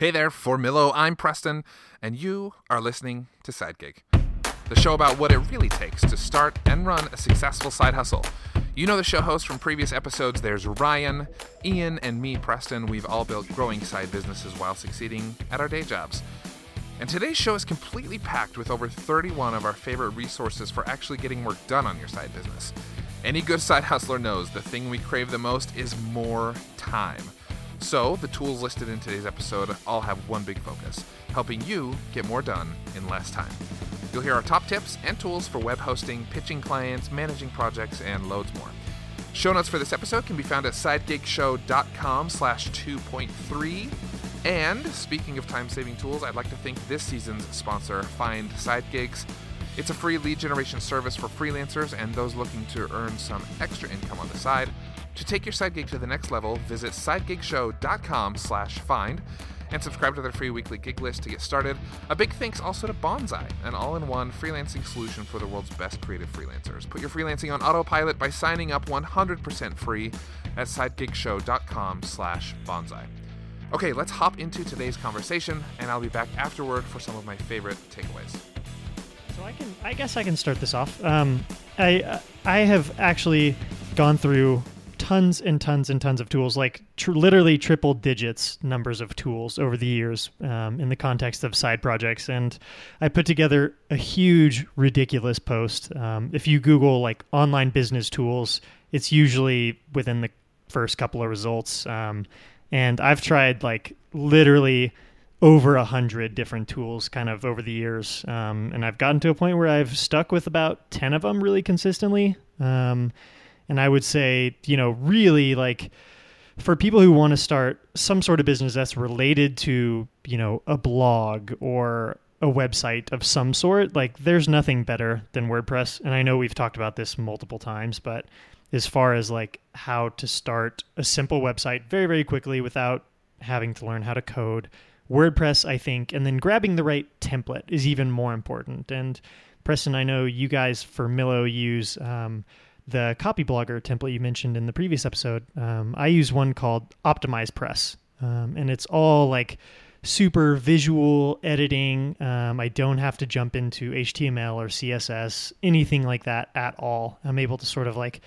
Hey there, for Millo, I'm Preston, and you are listening to Side Gig, the show about what it really takes to start and run a successful side hustle. You know the show hosts from previous episodes. There's Ryan, Ian, and me, Preston. We've all built growing side businesses while succeeding at our day jobs. And today's show is completely packed with over 31 of our favorite resources for actually getting work done on your side business. Any good side hustler knows the thing we crave the most is more time. So, the tools listed in today's episode all have one big focus helping you get more done in less time. You'll hear our top tips and tools for web hosting, pitching clients, managing projects, and loads more. Show notes for this episode can be found at sidegigshow.com slash 2.3. And speaking of time-saving tools, I'd like to thank this season's sponsor, Find Sidegigs. It's a free lead generation service for freelancers and those looking to earn some extra income on the side. To take your side gig to the next level, visit sidegigshow.com slash find and subscribe to their free weekly gig list to get started. A big thanks also to Bonsai, an all-in-one freelancing solution for the world's best creative freelancers. Put your freelancing on autopilot by signing up 100% free at sidegigshow.com slash bonsai. Okay, let's hop into today's conversation, and I'll be back afterward for some of my favorite takeaways. So I can, I guess I can start this off. Um, I, I have actually gone through tons and tons and tons of tools, like tr- literally triple digits numbers of tools over the years um, in the context of side projects. And I put together a huge, ridiculous post. Um, if you Google like online business tools, it's usually within the first couple of results. Um, and I've tried like literally over a hundred different tools kind of over the years. Um, and I've gotten to a point where I've stuck with about 10 of them really consistently. Um, and I would say, you know, really like for people who want to start some sort of business that's related to, you know, a blog or a website of some sort, like there's nothing better than WordPress. And I know we've talked about this multiple times, but as far as like how to start a simple website very, very quickly without having to learn how to code, WordPress, I think, and then grabbing the right template is even more important. And Preston, I know you guys for Millo use um, the Copyblogger template you mentioned in the previous episode. Um, I use one called Optimize Press, um, and it's all like super visual editing. Um, I don't have to jump into HTML or CSS, anything like that at all. I'm able to sort of like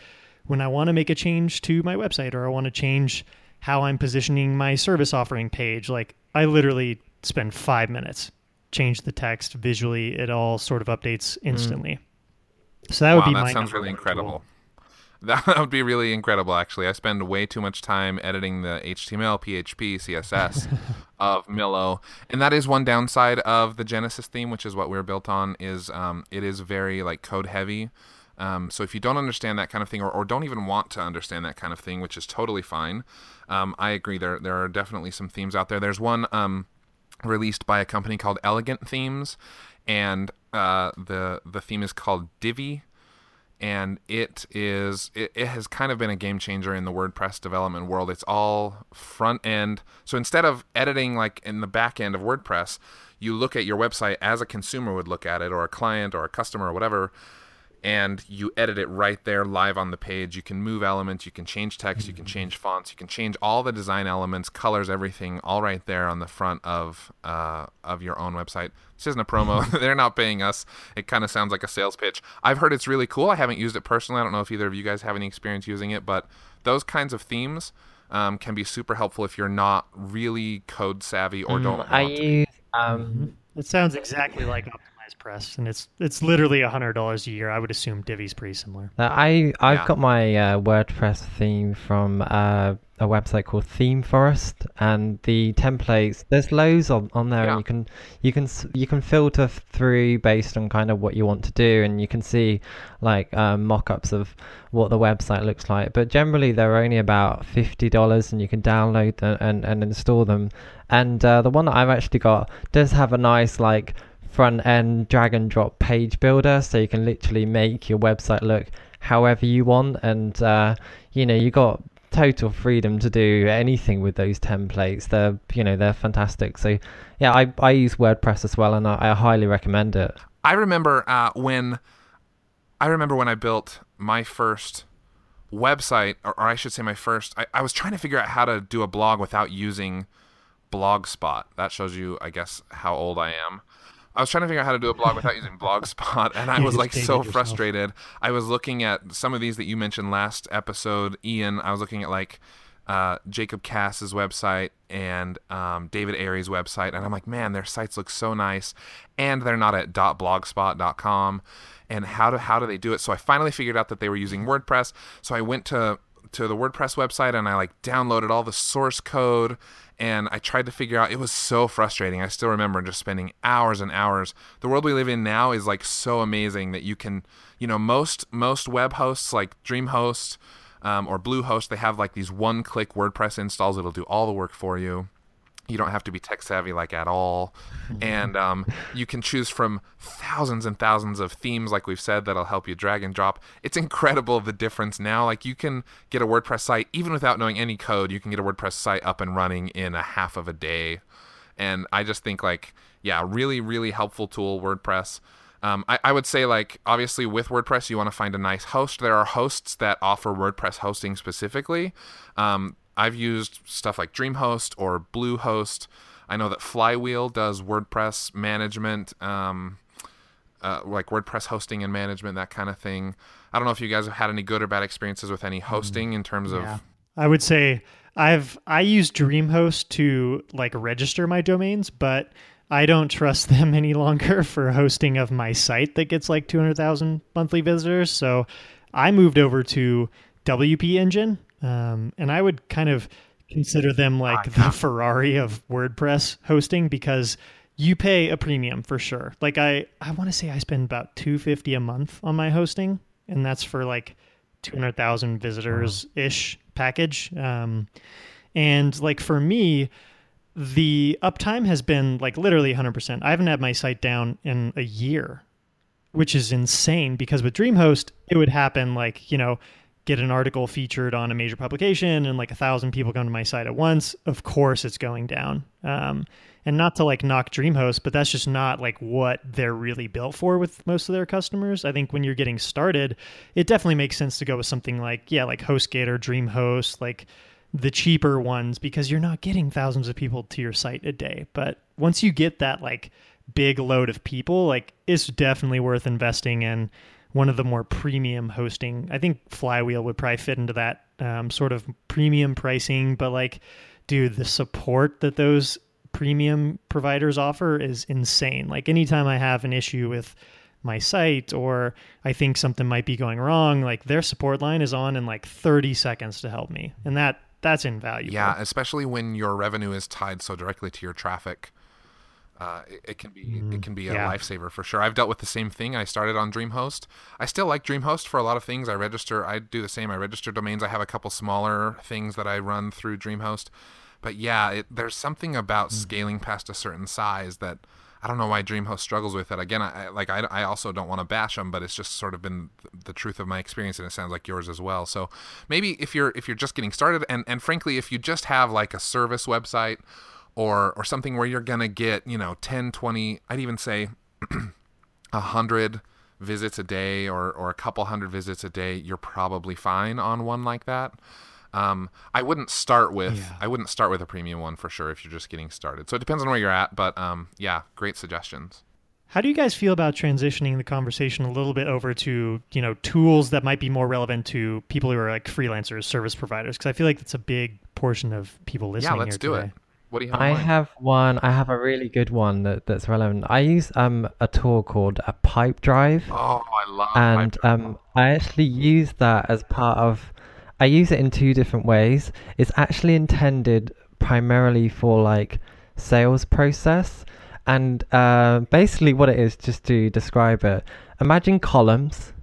when I want to make a change to my website or I want to change how I'm positioning my service offering page, like I literally spend five minutes, change the text visually. It all sort of updates instantly. Mm. So that wow, would be that my sounds really incredible. That would be really incredible, actually. I spend way too much time editing the HTML, PHP, CSS of Millo, and that is one downside of the Genesis theme, which is what we're built on. Is um, it is very like code heavy. Um, so if you don't understand that kind of thing, or, or don't even want to understand that kind of thing, which is totally fine, um, I agree. There there are definitely some themes out there. There's one um, released by a company called Elegant Themes, and uh, the the theme is called Divi and it is it, it has kind of been a game changer in the WordPress development world. It's all front end. So instead of editing like in the back end of WordPress, you look at your website as a consumer would look at it or a client or a customer or whatever and you edit it right there live on the page. You can move elements, you can change text, you can change fonts, you can change all the design elements, colors, everything, all right there on the front of uh, of your own website. This isn't a promo; they're not paying us. It kind of sounds like a sales pitch. I've heard it's really cool. I haven't used it personally. I don't know if either of you guys have any experience using it, but those kinds of themes um, can be super helpful if you're not really code savvy or don't. I use. Um, It sounds exactly like Optimize Press, and it's it's literally a hundred dollars a year. I would assume Divi's pretty similar. Uh, I I've Yeah. got my uh, WordPress theme from uh, a website called Theme Forest, and the templates. There's loads on, on there, Yeah. and you can you can you can filter through based on kind of what you want to do, and you can see like um, mock-ups of what the website looks like. But generally, they're only about fifty dollars, and you can download them and, and install them. And uh, the one that I've actually got does have a nice like front end drag and drop page builder so you can literally make your website look however you want and uh, you know you got total freedom to do anything with those templates they're you know they're fantastic so yeah i, I use wordpress as well and I, I highly recommend it I remember uh, when I remember when I built my first website, or, or I should say my first. I, I was trying to figure out how to do a blog without using Blogspot. That shows you, I guess, how old I am. I was trying to figure out how to do a blog without using Blogspot, and I You was like so frustrated. I was looking at some of these that you mentioned last episode, Ian. I was looking at like uh, Jacob Cass's website and um, David Airey's website, and I'm like, man, their sites look so nice, and they're not at .blogspot.com. And how do how do they do it? So I finally figured out that they were using WordPress. So I went to to the WordPress website and I like downloaded all the source code and I tried to figure out it was so frustrating. I still remember just spending hours and hours. The world we live in now is like so amazing that you can, you know, most most web hosts like DreamHost um, or Bluehost, they have like these one-click WordPress installs. It'll do all the work for you. You don't have to be tech savvy like at all, and um, you can choose from thousands and thousands of themes, like we've said, that'll help you drag and drop. It's incredible the difference now. Like you can get a WordPress site even without knowing any code. You can get a WordPress site up and running in a half of a day, and I just think like yeah, really really helpful tool WordPress. Um, I, I would say like obviously with WordPress you want to find a nice host. There are hosts that offer WordPress hosting specifically. Um, I've used stuff like DreamHost or Bluehost. I know that Flywheel does WordPress management, um, uh, like WordPress hosting and management, that kind of thing. I don't know if you guys have had any good or bad experiences with any hosting in terms Yeah. of. I would say I've I use DreamHost to like register my domains, but I don't trust them any longer for hosting of my site that gets like 200,000 monthly visitors. So I moved over to WP Engine, um, and I would kind of consider them like the Ferrari of WordPress hosting because you pay a premium for sure. Like I, I want to say I spend about 250 a month on my hosting, and that's for like 200,000 visitors ish package. Um, and like for me, the uptime has been like literally 100%. I haven't had my site down in a year, which is insane because with DreamHost, it would happen like, you know, get an article featured on a major publication and like a thousand people come to my site at once. Of course, it's going down. Um, and not to like knock DreamHost, but that's just not like what they're really built for with most of their customers. I think when you're getting started, it definitely makes sense to go with something like, yeah, like HostGator, DreamHost, like the cheaper ones because you're not getting thousands of people to your site a day. But once you get that like big load of people, like it's definitely worth investing in one of the more premium hosting. I think Flywheel would probably fit into that um, sort of premium pricing, but like, dude, the support that those premium providers offer is insane. Like anytime I have an issue with my site or I think something might be going wrong, like their support line is on in like 30 seconds to help me. And that that's invaluable. Yeah, especially when your revenue is tied so directly to your traffic. Uh, it, it can be it can be a yeah. lifesaver for sure. I've dealt with the same thing. I started on DreamHost. I still like DreamHost for a lot of things. I register. I do the same. I register domains. I have a couple smaller things that I run through DreamHost. But yeah, it, there's something about scaling past a certain size that I don't know why DreamHost struggles with it. Again, I, like I, I also don't want to bash them, but it's just sort of been th- the truth of my experience, and it sounds like yours as well. So maybe if you're if you're just getting started, and and frankly, if you just have like a service website or or something where you're gonna get you know 10, 20, I'd even say a hundred visits a day or or a couple hundred visits a day, you're probably fine on one like that. Um, I wouldn't start with Yeah. I wouldn't start with a premium one for sure if you're just getting started. So it depends on where you're at, but um, yeah, great suggestions. How do you guys feel about transitioning the conversation a little bit over to, you know, tools that might be more relevant to people who are like freelancers, service providers? Because I feel like that's a big portion of people listening. yeah, let's do today. it. What do you have? I have one. I have a really good one that, that's relevant. I use um a tool called a Pipedrive, Oh, I love. and um I actually use that as part of. I use it in two different ways. It's actually intended primarily for like sales process, and uh, basically what it is, just to describe it, imagine columns,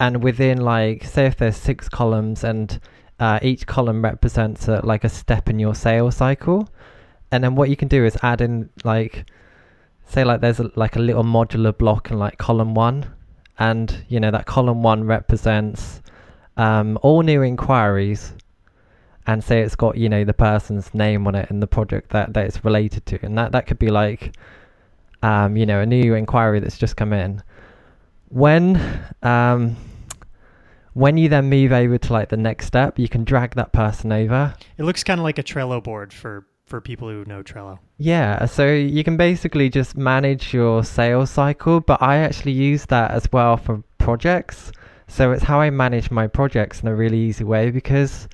and within like say if there's six columns and uh, each column represents a, like a step in your sales cycle and then what you can do is add in like say like there's a, like a little modular block in like column one. And you know that column one represents um, all new inquiries. And say it's got you know the person's name on it and the project that, that it's related to. And that, that could be like um, you know a new inquiry that's just come in. When um, when you then move over to like the next step you can drag that person over. It looks kind of like a Trello board for for people who know Trello? Yeah, so you can basically just manage your sales cycle, but I actually use that as well for projects. So it's how I manage my projects in a really easy way because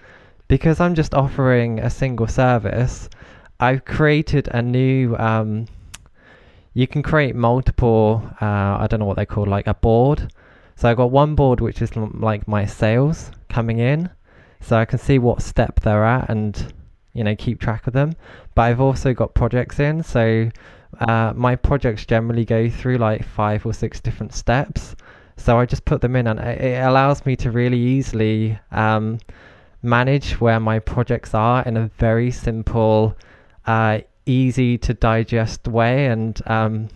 because I'm just offering a single service. I've created a new. Um, you can create multiple. Uh, I don't know what they call like a board. So I've got one board which is like my sales coming in, so I can see what step they're at and you know keep track of them. But I've also got projects in, so uh, my projects generally go through like five or six different steps. So I just put them in, and it allows me to really easily um, manage where my projects are in a very simple, uh, easy to digest way. And um,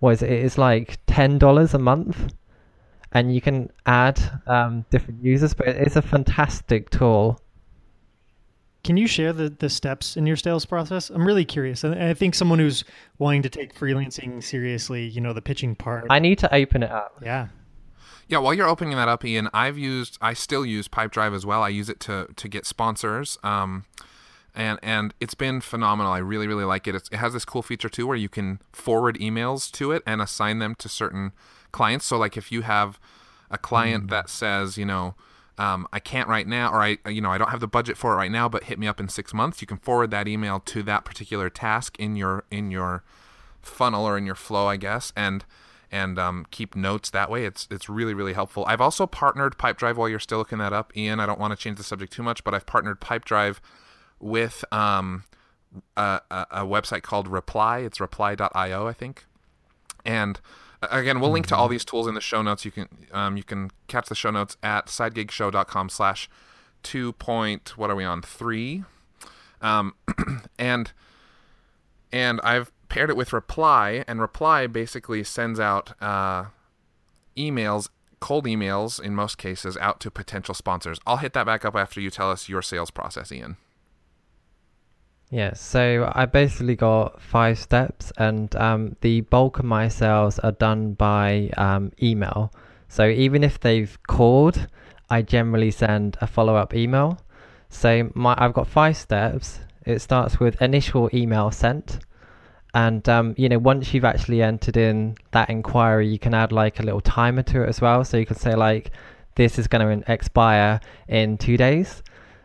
what is it? It's like ten dollars a month, and you can add um, different users. But it's a fantastic tool. Can you share the, the steps in your sales process? I'm really curious. And I think someone who's wanting to take freelancing seriously, you know, the pitching part. I need to open it up. Yeah. Yeah, while you're opening that up, Ian, I've used, I still use Pipedrive as well. I use it to to get sponsors, um, and and it's been phenomenal. I really really like it. It's, it has this cool feature too, where you can forward emails to it and assign them to certain clients. So like if you have a client mm. that says, you know, um, I can't right now, or I, you know, I don't have the budget for it right now, but hit me up in six months. You can forward that email to that particular task in your in your funnel or in your flow, I guess, and and um, keep notes that way. It's it's really really helpful. I've also partnered Pipedrive while you're still looking that up, Ian. I don't want to change the subject too much, but I've partnered Pipedrive with um, a, a, a website called Reply. It's reply.io, I think, and again we'll link to all mm-hmm. these tools in the show notes. You can um, you can catch the show notes at sidegigshow.com slash two point what are we on three? Um, and and i've paired it with reply and reply basically sends out uh, emails cold emails in most cases out to potential sponsors. I'll hit that back up after you tell us your sales process ian yeah, so I basically got five steps, and um, the bulk of my sales are done by um, email. So even if they've called, I generally send a follow up email. So my I've got five steps. It starts with initial email sent, and um, you know once you've actually entered in that inquiry, you can add like a little timer to it as well. So you can say like, this is going to expire in two days.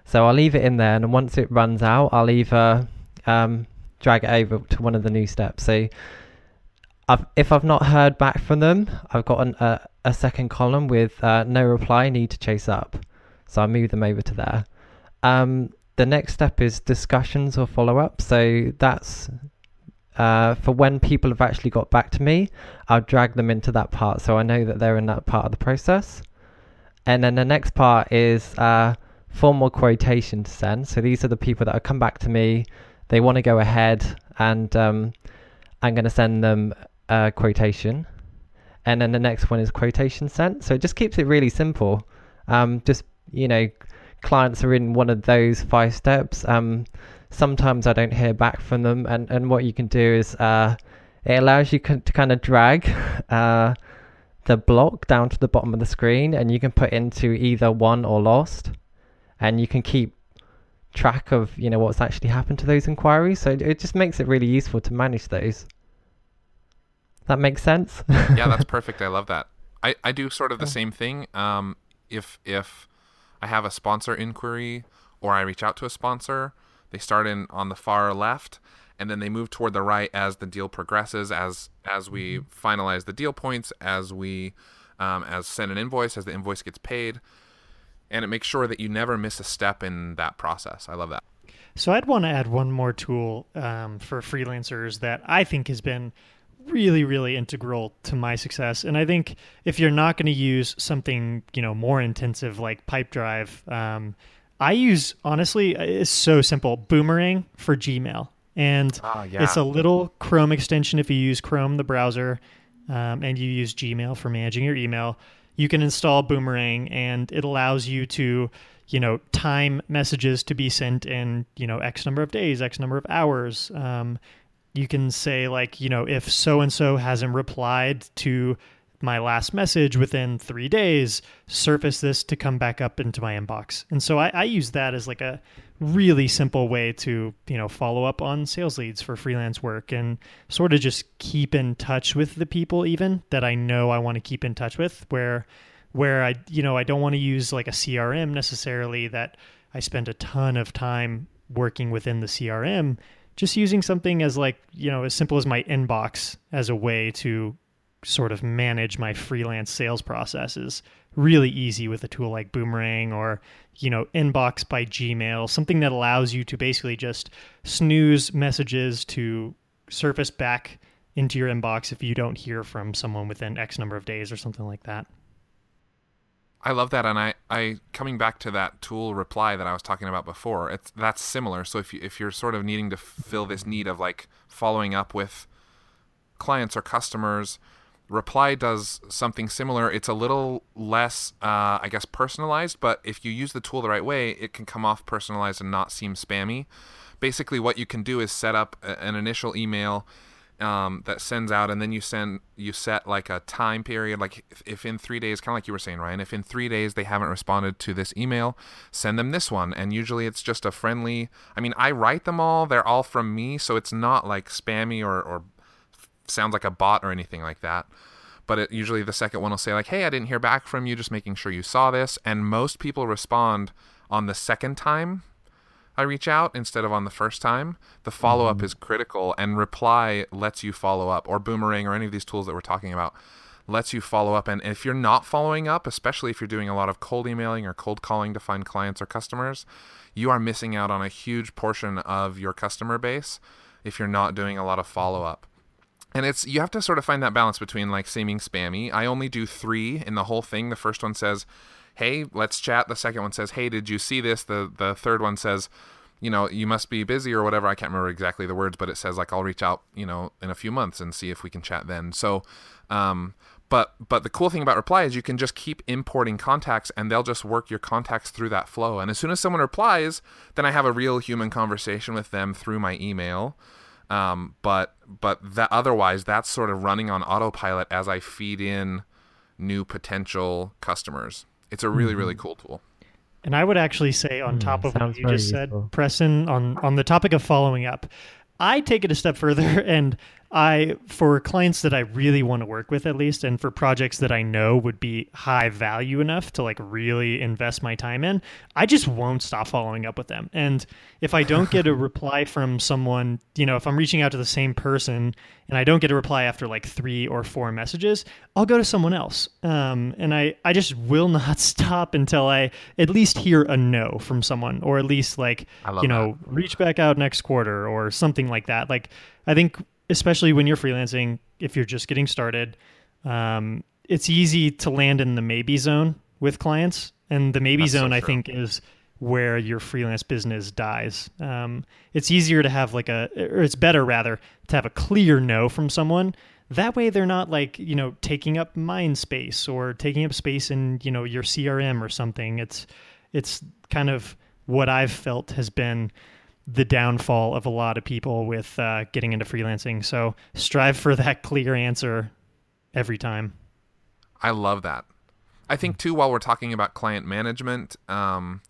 So I'll leave it in there, and once it runs out, I'll either um, drag it over to one of the new steps. So I've, if I've not heard back from them, I've got an, a second column with uh, no reply, need to chase up. So I move them over to there. Um, the next step is discussions or follow up. So that's uh, for when people have actually got back to me, I'll drag them into that part so I know that they're in that part of the process. And then the next part is uh, formal quotation to send. So these are the people that have come back to me. They want to go ahead, and um, I'm going to send them a quotation. And then the next one is quotation sent. So it just keeps it really simple. Um, just you know, clients are in one of those five steps. Um, sometimes I don't hear back from them, and and what you can do is uh, it allows you to kind of drag. Uh, the block down to the bottom of the screen and you can put into either won or lost and you can keep track of you know what's actually happened to those inquiries. So it just makes it really useful to manage those. That makes sense. yeah, that's perfect. I love that. I, I do sort of the same thing. Um, if if I have a sponsor inquiry or I reach out to a sponsor, they start in on the far left and then they move toward the right as the deal progresses, as as we mm-hmm. finalize the deal points, as we um, as send an invoice, as the invoice gets paid and it makes sure that you never miss a step in that process. I love that. So I'd want to add one more tool um, for freelancers that I think has been really, really integral to my success. And I think if you're not going to use something you know more intensive like Pipedrive, um, I use honestly it's so simple Boomerang for Gmail, and ah, yeah. it's a little Chrome extension if you use Chrome the browser, um, and you use Gmail for managing your email you can install Boomerang and it allows you to, you know, time messages to be sent in, you know, X number of days, X number of hours. Um, you can say, like, you know, if so and so hasn't replied to my last message within three days, surface this to come back up into my inbox. And so I, I use that as like a really simple way to you know follow up on sales leads for freelance work and sort of just keep in touch with the people even that I know I want to keep in touch with where where I you know I don't want to use like a CRM necessarily that I spend a ton of time working within the CRM just using something as like you know as simple as my inbox as a way to sort of manage my freelance sales processes really easy with a tool like Boomerang or, you know, Inbox by Gmail, something that allows you to basically just snooze messages to surface back into your inbox if you don't hear from someone within X number of days or something like that. I love that, and I, I coming back to that tool reply that I was talking about before. It's that's similar. So if you if you're sort of needing to fill this need of like following up with clients or customers, Reply does something similar. It's a little less, uh, I guess, personalized, but if you use the tool the right way, it can come off personalized and not seem spammy. Basically, what you can do is set up a, an initial email um, that sends out, and then you send you set like a time period. Like if, if in three days, kind of like you were saying, Ryan, if in three days they haven't responded to this email, send them this one. And usually it's just a friendly. I mean, I write them all; they're all from me, so it's not like spammy or, or sounds like a bot or anything like that. But it, usually the second one will say like, "Hey, I didn't hear back from you. Just making sure you saw this." And most people respond on the second time I reach out instead of on the first time. The follow up mm-hmm. is critical, and reply lets you follow up, or Boomerang, or any of these tools that we're talking about lets you follow up. And if you're not following up, especially if you're doing a lot of cold emailing or cold calling to find clients or customers, you are missing out on a huge portion of your customer base if you're not doing a lot of follow up and it's you have to sort of find that balance between like seeming spammy. I only do three in the whole thing. The first one says, "Hey, let's chat." The second one says, "Hey, did you see this?" The the third one says, "You know, you must be busy or whatever." I can't remember exactly the words, but it says like I'll reach out, you know, in a few months and see if we can chat then. So, um, but but the cool thing about reply is you can just keep importing contacts and they'll just work your contacts through that flow. And as soon as someone replies, then I have a real human conversation with them through my email. Um, but but that otherwise, that's sort of running on autopilot as I feed in new potential customers. It's a really mm-hmm. really cool tool. And I would actually say, on mm, top of what you just useful. said, Preston, on on the topic of following up, I take it a step further and I for clients that I really want to work with at least and for projects that I know would be high value enough to like really invest my time in, I just won't stop following up with them. And if I don't get a reply from someone, you know, if I'm reaching out to the same person and I don't get a reply after like 3 or 4 messages, I'll go to someone else. Um, and I I just will not stop until I at least hear a no from someone or at least like you know, that. reach back out next quarter or something like that. Like I think especially when you're freelancing, if you're just getting started, um, it's easy to land in the maybe zone with clients. And the maybe That's zone, so I think, is where your freelance business dies. Um, it's easier to have like a, or it's better rather to have a clear no from someone. That way, they're not like you know taking up mind space or taking up space in you know your CRM or something. It's it's kind of what I've felt has been the downfall of a lot of people with uh, getting into freelancing. So strive for that clear answer every time. I love that. I think too, while we're talking about client management um,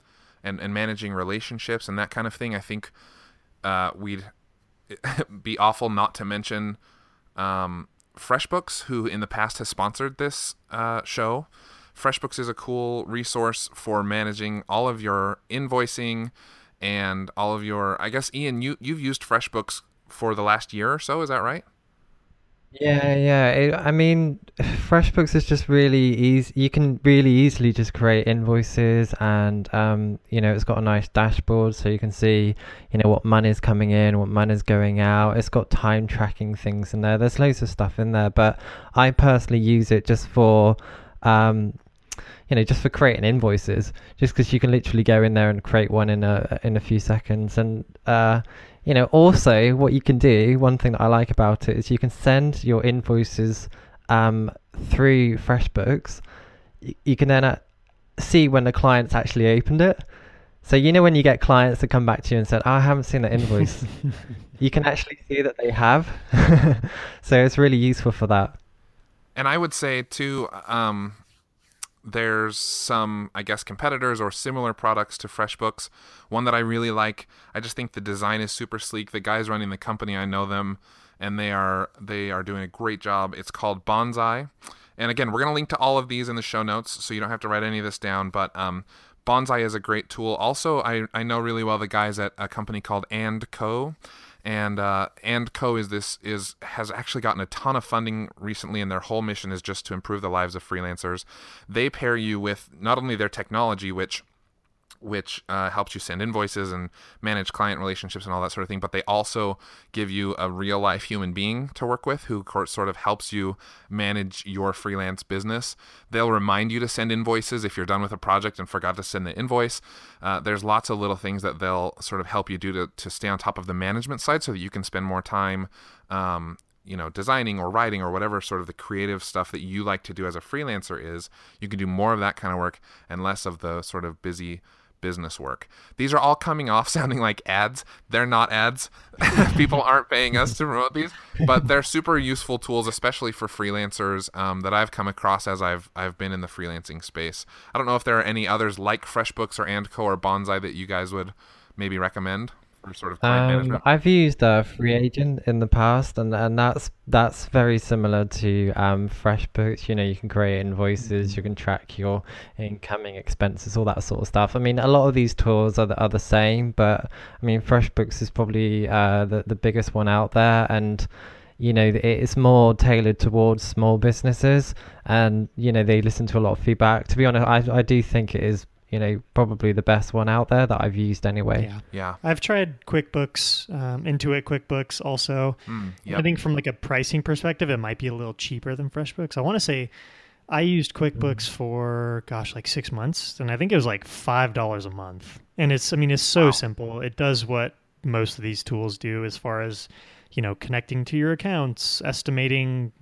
and and managing relationships and that kind of thing, I think uh, we'd be awful not to mention um, FreshBooks, who in the past has sponsored this uh, show. FreshBooks is a cool resource for managing all of your invoicing and all of your I guess Ian you you've used FreshBooks for the last year or so, is that right? Yeah, yeah. It, I mean, FreshBooks is just really easy. You can really easily just create invoices, and um, you know, it's got a nice dashboard, so you can see, you know, what money is coming in, what money is going out. It's got time tracking things in there. There's loads of stuff in there, but I personally use it just for um, you know, just for creating invoices, just because you can literally go in there and create one in a in a few seconds. And uh, you know, also what you can do, one thing that I like about it is you can send your invoices um, through FreshBooks. You, you can then uh, see when the client's actually opened it. So you know when you get clients that come back to you and said, oh, "I haven't seen the invoice," you can actually see that they have. so it's really useful for that. And I would say too, um, there's some, I guess, competitors or similar products to FreshBooks. One that I really like. I just think the design is super sleek. The guys running the company, I know them, and they are they are doing a great job. It's called Bonsai, and again, we're gonna link to all of these in the show notes, so you don't have to write any of this down. But um, Bonsai is a great tool. Also, I I know really well the guys at a company called And Co and uh, and Co is this is has actually gotten a ton of funding recently, and their whole mission is just to improve the lives of freelancers. They pair you with not only their technology, which which uh, helps you send invoices and manage client relationships and all that sort of thing. But they also give you a real life human being to work with who sort of helps you manage your freelance business. They'll remind you to send invoices if you're done with a project and forgot to send the invoice. Uh, there's lots of little things that they'll sort of help you do to, to stay on top of the management side so that you can spend more time um, you know designing or writing or whatever sort of the creative stuff that you like to do as a freelancer is you can do more of that kind of work and less of the sort of busy business work. These are all coming off sounding like ads. They're not ads. People aren't paying us to promote these, but they're super useful tools, especially for freelancers um, that I've come across as I've I've been in the freelancing space. I don't know if there are any others like FreshBooks or Andco or Bonsai that you guys would maybe recommend sort of client um, management? I've used uh, FreeAgent in the past, and, and that's that's very similar to um, FreshBooks. You know, you can create invoices, you can track your incoming expenses, all that sort of stuff. I mean, a lot of these tools are the, are the same, but I mean, FreshBooks is probably uh, the the biggest one out there, and you know it's more tailored towards small businesses and you know they listen to a lot of feedback to be honest i, I do think it is you know, probably the best one out there that I've used anyway. Yeah. Yeah. I've tried QuickBooks, um, Intuit QuickBooks also. Mm, yep. I think from like a pricing perspective, it might be a little cheaper than FreshBooks. I want to say I used QuickBooks for gosh, like six months, and I think it was like five dollars a month. And it's, I mean, it's so Wow. simple. It does what most of these tools do as far as you know connecting to your accounts, estimating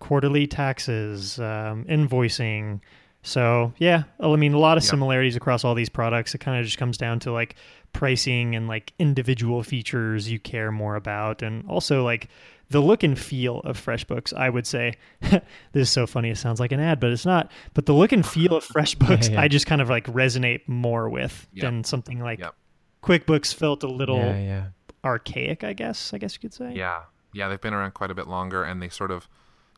quarterly taxes, um, invoicing. So yeah, I mean, a lot of Yep. similarities across all these products. It kind of just comes down to like pricing and like individual features you care more about, and also like the look and feel of FreshBooks. I would say this is so funny. It sounds like an ad, but it's not. But the look and feel of FreshBooks, Yeah, yeah. I just kind of like resonate more with Yep. than something like Yep. QuickBooks felt a little yeah. archaic. I guess. I guess you could say. Yeah, yeah, they've been around quite a bit longer, and they sort of,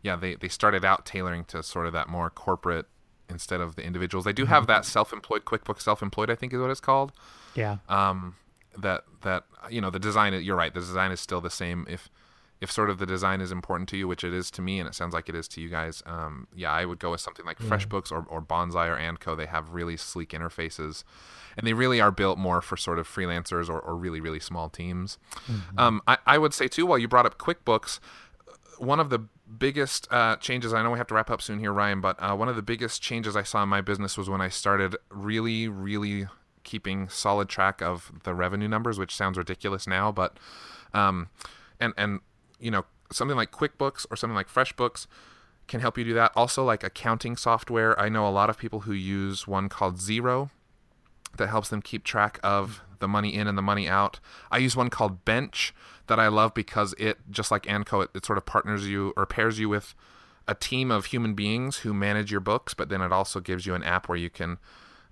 yeah, they they started out tailoring to sort of that more corporate instead of the individuals. They do have that self-employed QuickBooks self-employed, I think is what it's called. Yeah. Um, that that you know the design. You're right. The design is still the same. If if sort of the design is important to you, which it is to me, and it sounds like it is to you guys, um, yeah, I would go with something like FreshBooks or, or Bonsai or Andco. They have really sleek interfaces, and they really are built more for sort of freelancers or, or really really small teams. Um, I, I would say too, while you brought up QuickBooks, one of the biggest uh, changes I know we have to wrap up soon here, Ryan, but uh, one of the biggest changes I saw in my business was when I started really, really keeping solid track of the revenue numbers, which sounds ridiculous now, but um, and and you know something like QuickBooks or something like FreshBooks can help you do that. Also, like accounting software, I know a lot of people who use one called Xero that helps them keep track of the money in and the money out. I use one called Bench that I love because it, just like Andco, it, it sort of partners you or pairs you with a team of human beings who manage your books, but then it also gives you an app where you can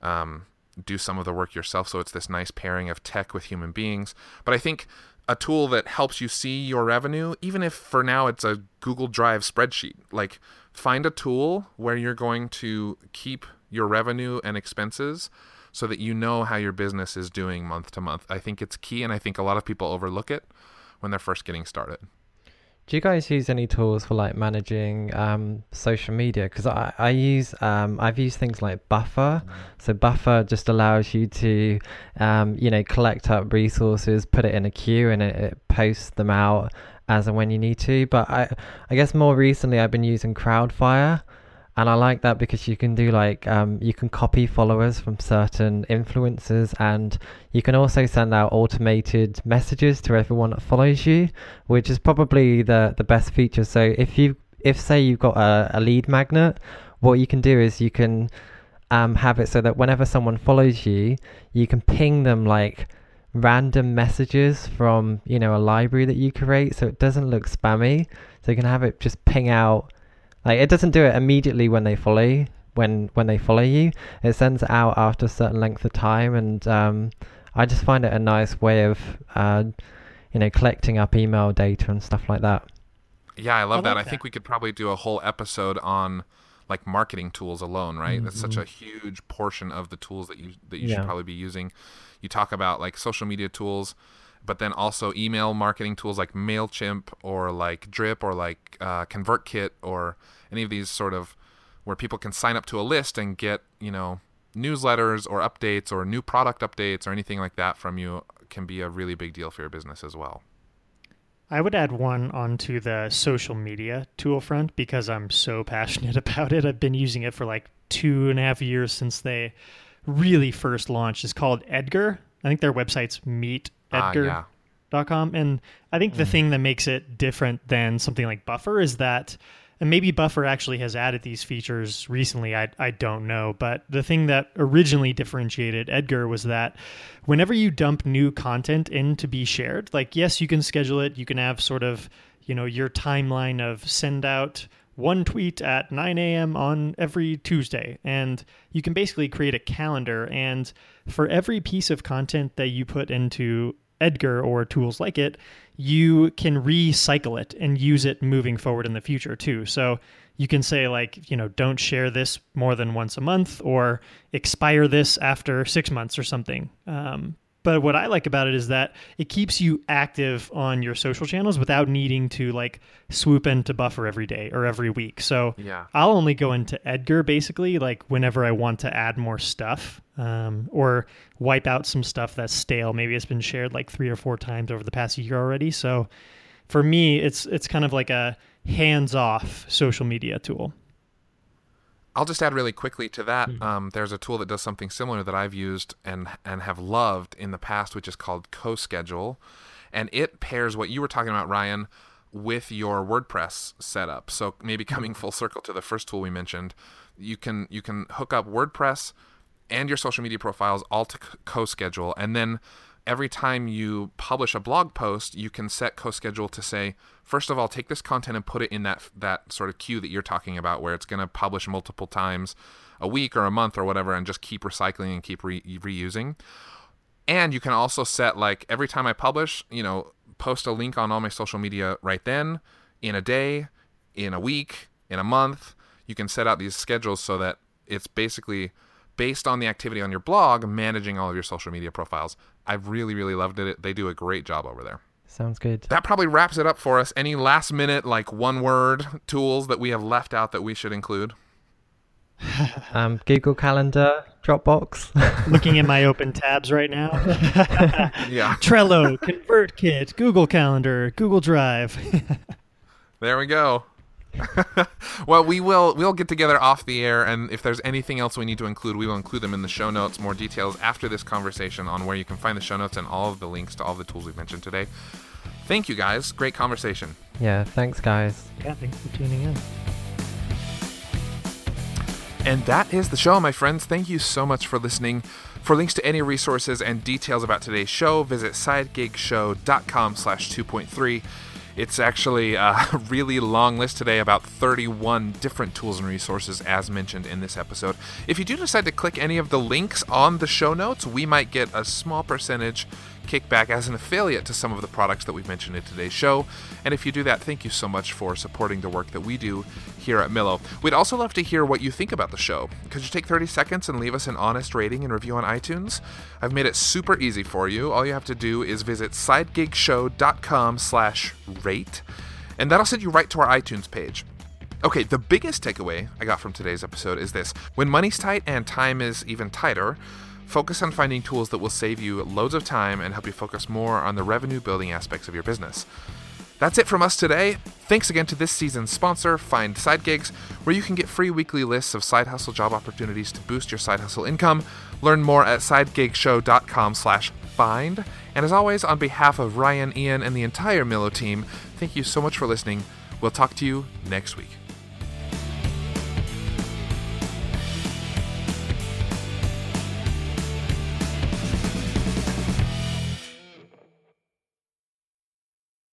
um, do some of the work yourself. So it's this nice pairing of tech with human beings. But I think a tool that helps you see your revenue, even if for now it's a Google Drive spreadsheet, like find a tool where you're going to keep your revenue and expenses so that you know how your business is doing month to month. I think it's key, and I think a lot of people overlook it when they're first getting started. Do you guys use any tools for like managing um, social media? Because I, I use um, I've used things like Buffer. So Buffer just allows you to um, you know collect up resources, put it in a queue, and it, it posts them out as and when you need to. But I I guess more recently I've been using Crowdfire. And I like that because you can do like um, you can copy followers from certain influencers, and you can also send out automated messages to everyone that follows you which is probably the the best feature. So if you if say you've got a, a lead magnet, what you can do is you can um, have it so that whenever someone follows you, you can ping them like random messages from you know a library that you create, so it doesn't look spammy. So you can have it just ping out like it doesn't do it immediately when they follow you, when when they follow you. It sends it out after a certain length of time, and um, I just find it a nice way of uh, you know collecting up email data and stuff like that. Yeah, I love I that. like I think we could probably do a whole episode on like marketing tools alone, right? That's such Mm-hmm. Mhm. a huge portion of the tools that you that you should probably be using. You talk about like social media tools, but then also email marketing tools like Mailchimp or like Drip or like uh, ConvertKit or any of these sort of where people can sign up to a list and get you know newsletters or updates or new product updates or anything like that from you can be a really big deal for your business as well. I would add one onto the social media tool front because I'm so passionate about it. I've been using it for like two and a half years since they really first launched. It's called Edgar. I think their website's Ah, meetedgar.com. yeah. And I think the thing that makes it different than something like Buffer is that, and maybe Buffer actually has added these features recently. I, I don't know. But the thing that originally differentiated Edgar was that whenever you dump new content in to be shared, like, yes, you can schedule it. You can have sort of, you know, your timeline of send out one tweet at 9 a.m. on every Tuesday. And you can basically create a calendar. And for every piece of content that you put into Edgar or tools like it, you can recycle it and use it moving forward in the future too. So you can say, like, you know, don't share this more than once a month or expire this after six months or something. Um, but what I like about it is that it keeps you active on your social channels without needing to like swoop into buffer every day or every week. So Yeah. I'll only go into Edgar basically like whenever I want to add more stuff um, or wipe out some stuff that's stale. Maybe it's been shared like three or four times over the past year already. So for me, it's it's kind of like a hands-off social media tool. I'll just add really quickly to that. Mm-hmm. Um, there's a tool that does something similar that I've used and and have loved in the past, which is called CoSchedule, and it pairs what you were talking about, Ryan, with your WordPress setup. So maybe Mm-hmm. coming full circle to the first tool we mentioned, you can you can hook up WordPress and your social media profiles all to CoSchedule, and then every time you publish a blog post, you can set CoSchedule to say, first of all, take this content and put it in that that sort of queue that you're talking about, where it's going to publish multiple times a week or a month or whatever, and just keep recycling and keep re- reusing. And you can also set like every time I publish, you know, post a link on all my social media right then, in a day, in a week, in a month. You can set out these schedules so that it's basically based on the activity on your blog, managing all of your social media profiles. I've really, really loved it. They do a great job over there. Sounds good. That probably wraps it up for us. Any last minute, like one word tools that we have left out that we should include? Um, Google Calendar, Dropbox. Looking at my open tabs right now. Yeah. Trello, ConvertKit, Google Calendar, Google Drive. There we go. Well, we will we'll get together off the air, and if there's anything else we need to include, we will include them in the show notes. More details after this conversation on where you can find the show notes and all of the links to all the tools we've mentioned today. Thank you, guys. Great conversation. yeah, thanks guys. yeah, thanks for tuning in. And that is the show, my friends. Thank you so much for listening. For links to any resources and details about today's show, visit sidegigshow.com slash 2.3. It's actually a really long list today, about 31 different tools and resources as mentioned in this episode. If you do decide to click any of the links on the show notes, we might get a small percentage kickback as an affiliate to some of the products that we've mentioned in today's show. And if you do that, thank you so much for supporting the work that we do here at Millo. We'd also love to hear what you think about the show. Could you take 30 seconds and leave us an honest rating and review on iTunes? I've made it super easy for you. All you have to do is visit sidegigshow.com slash rate, and that'll send you right to our iTunes page. Okay, the biggest takeaway I got from today's episode is this. When money's tight and time is even tighter, focus on finding tools that will save you loads of time and help you focus more on the revenue building aspects of your business. That's it from us today. Thanks again to this season's sponsor, Find Side Gigs, where you can get free weekly lists of side hustle job opportunities to boost your side hustle income. Learn more at sidegigshow.com slash find. And as always, on behalf of Ryan, Ian, and the entire Millo team, thank you so much for listening. We'll talk to you next week.